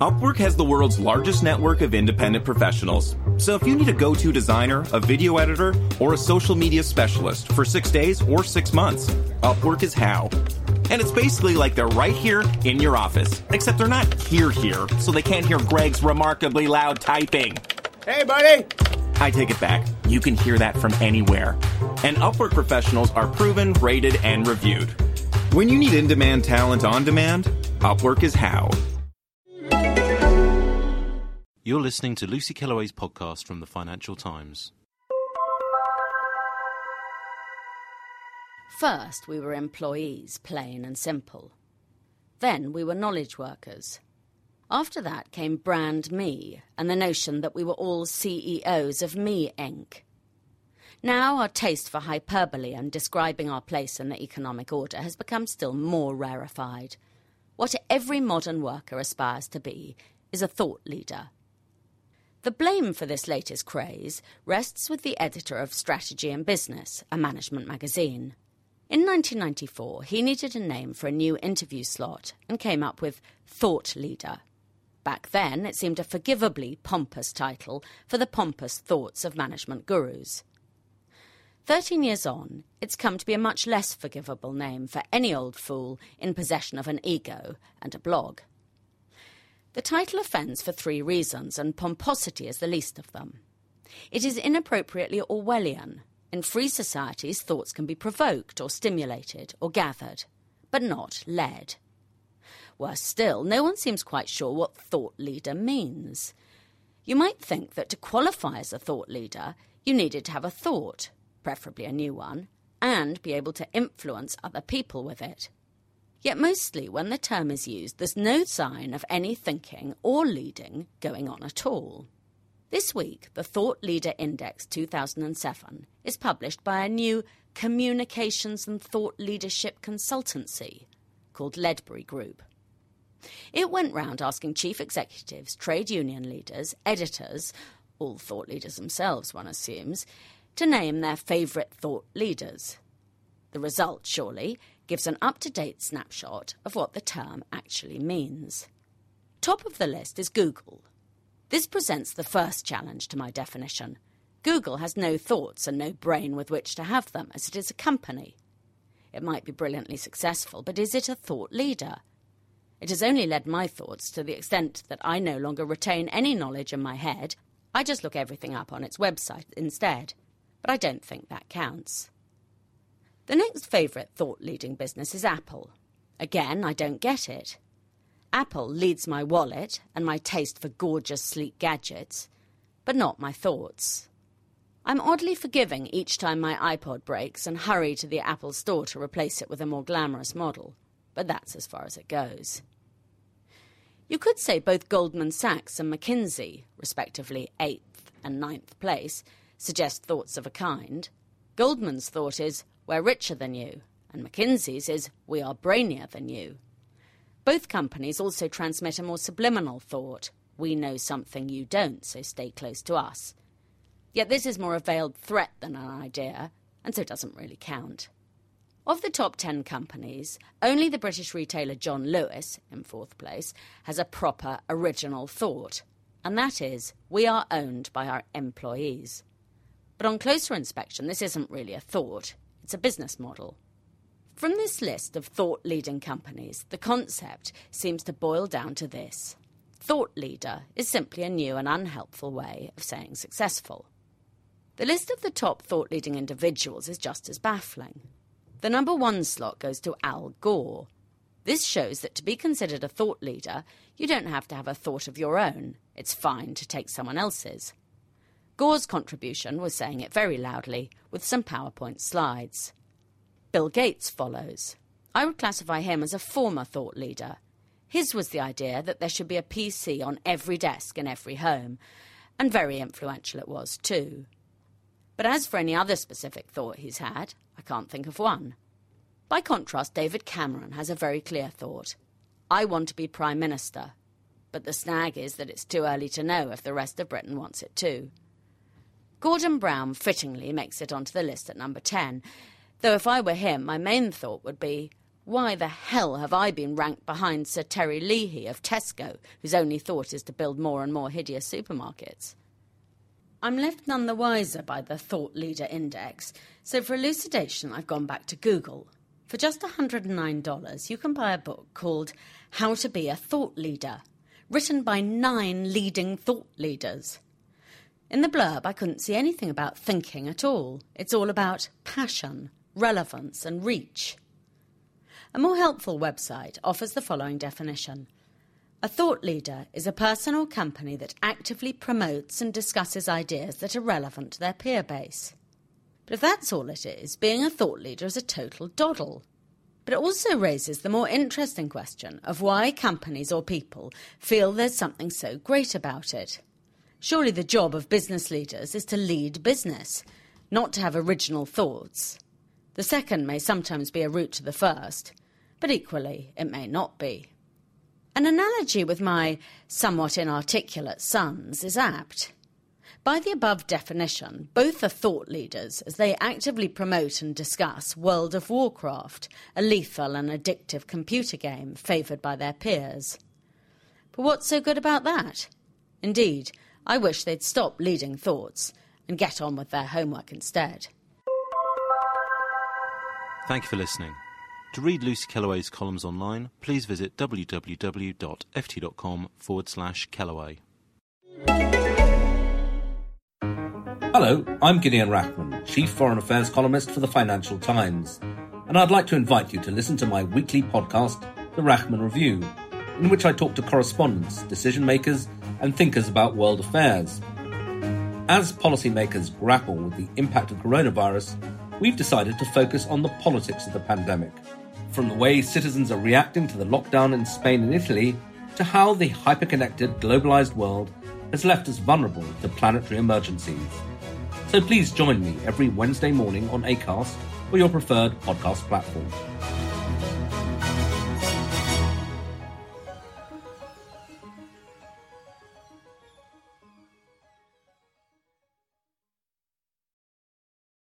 Upwork has the world's largest network of independent professionals. So if you need a go to designer, a video editor, or a social media specialist for six days or six months, Upwork is how. And it's basically like they're right here in your office, except they're not here here, so they can't hear Greg's remarkably loud typing. Hey, buddy! I take it back. You can hear that from anywhere. And Upwork professionals are proven, rated, and reviewed. When you need in demand talent on demand, Upwork is how. You're listening to Lucy Kellaway's podcast from the Financial Times. First, we were employees, plain and simple. Then we were knowledge workers. After that came Brand Me and the notion that we were all CEOs of Me Inc. Now, our taste for hyperbole and describing our place in the economic order has become still more rarefied. What every modern worker aspires to be is a thought leader the blame for this latest craze rests with the editor of Strategy and Business, a management magazine. In 1994, he needed a name for a new interview slot and came up with Thought Leader. Back then, it seemed a forgivably pompous title for the pompous thoughts of management gurus. Thirteen years on, it's come to be a much less forgivable name for any old fool in possession of an ego and a blog. The title offends for three reasons, and pomposity is the least of them. It is inappropriately Orwellian. In free societies, thoughts can be provoked or stimulated or gathered, but not led. Worse still, no one seems quite sure what thought leader means. You might think that to qualify as a thought leader, you needed to have a thought, preferably a new one, and be able to influence other people with it. Yet mostly when the term is used, there's no sign of any thinking or leading going on at all. This week, the Thought Leader Index 2007 is published by a new communications and thought leadership consultancy called Ledbury Group. It went round asking chief executives, trade union leaders, editors, all thought leaders themselves, one assumes, to name their favourite thought leaders. The result, surely, gives an up to date snapshot of what the term actually means. Top of the list is Google. This presents the first challenge to my definition. Google has no thoughts and no brain with which to have them, as it is a company. It might be brilliantly successful, but is it a thought leader? It has only led my thoughts to the extent that I no longer retain any knowledge in my head. I just look everything up on its website instead. But I don't think that counts. The next favourite thought leading business is Apple. Again, I don't get it. Apple leads my wallet and my taste for gorgeous, sleek gadgets, but not my thoughts. I'm oddly forgiving each time my iPod breaks and hurry to the Apple store to replace it with a more glamorous model, but that's as far as it goes. You could say both Goldman Sachs and McKinsey, respectively eighth and ninth place, suggest thoughts of a kind. Goldman's thought is, we're richer than you, and McKinsey's is we are brainier than you. Both companies also transmit a more subliminal thought we know something you don't, so stay close to us. Yet this is more a veiled threat than an idea, and so doesn't really count. Of the top 10 companies, only the British retailer John Lewis, in fourth place, has a proper original thought, and that is we are owned by our employees. But on closer inspection, this isn't really a thought, it's a business model. From this list of thought leading companies, the concept seems to boil down to this thought leader is simply a new and unhelpful way of saying successful. The list of the top thought leading individuals is just as baffling. The number one slot goes to Al Gore. This shows that to be considered a thought leader, you don't have to have a thought of your own. It's fine to take someone else's. Gore's contribution was saying it very loudly, with some PowerPoint slides. Bill Gates follows. I would classify him as a former thought leader. His was the idea that there should be a PC on every desk in every home, and very influential it was, too. But as for any other specific thought he's had, I can't think of one. By contrast, David Cameron has a very clear thought. I want to be Prime Minister. But the snag is that it's too early to know if the rest of Britain wants it too. Gordon Brown fittingly makes it onto the list at number 10, though if I were him, my main thought would be Why the hell have I been ranked behind Sir Terry Leahy of Tesco, whose only thought is to build more and more hideous supermarkets? I'm left none the wiser by the Thought Leader Index, so for elucidation, I've gone back to Google. For just $109, you can buy a book called How to Be a Thought Leader, written by nine leading thought leaders. In the blurb, I couldn't see anything about thinking at all. It's all about passion, relevance, and reach. A more helpful website offers the following definition a thought leader is a person or company that actively promotes and discusses ideas that are relevant to their peer base. But if that's all it is, being a thought leader is a total doddle. But it also raises the more interesting question of why companies or people feel there's something so great about it. Surely the job of business leaders is to lead business, not to have original thoughts. The second may sometimes be a route to the first, but equally it may not be. An analogy with my somewhat inarticulate sons is apt. By the above definition, both are thought leaders as they actively promote and discuss World of Warcraft, a lethal and addictive computer game favoured by their peers. But what's so good about that? Indeed, I wish they'd stop leading thoughts and get on with their homework instead. Thank you for listening. To read Lucy Kellaway's columns online, please visit www.ft.com forward slash Kellaway. Hello, I'm Gideon Rachman, Chief Foreign Affairs columnist for the Financial Times, and I'd like to invite you to listen to my weekly podcast, The Rachman Review, in which I talk to correspondents, decision makers, and thinkers about world affairs. As policymakers grapple with the impact of coronavirus, we've decided to focus on the politics of the pandemic from the way citizens are reacting to the lockdown in Spain and Italy to how the hyperconnected, globalized world has left us vulnerable to planetary emergencies. So please join me every Wednesday morning on ACAST or your preferred podcast platform.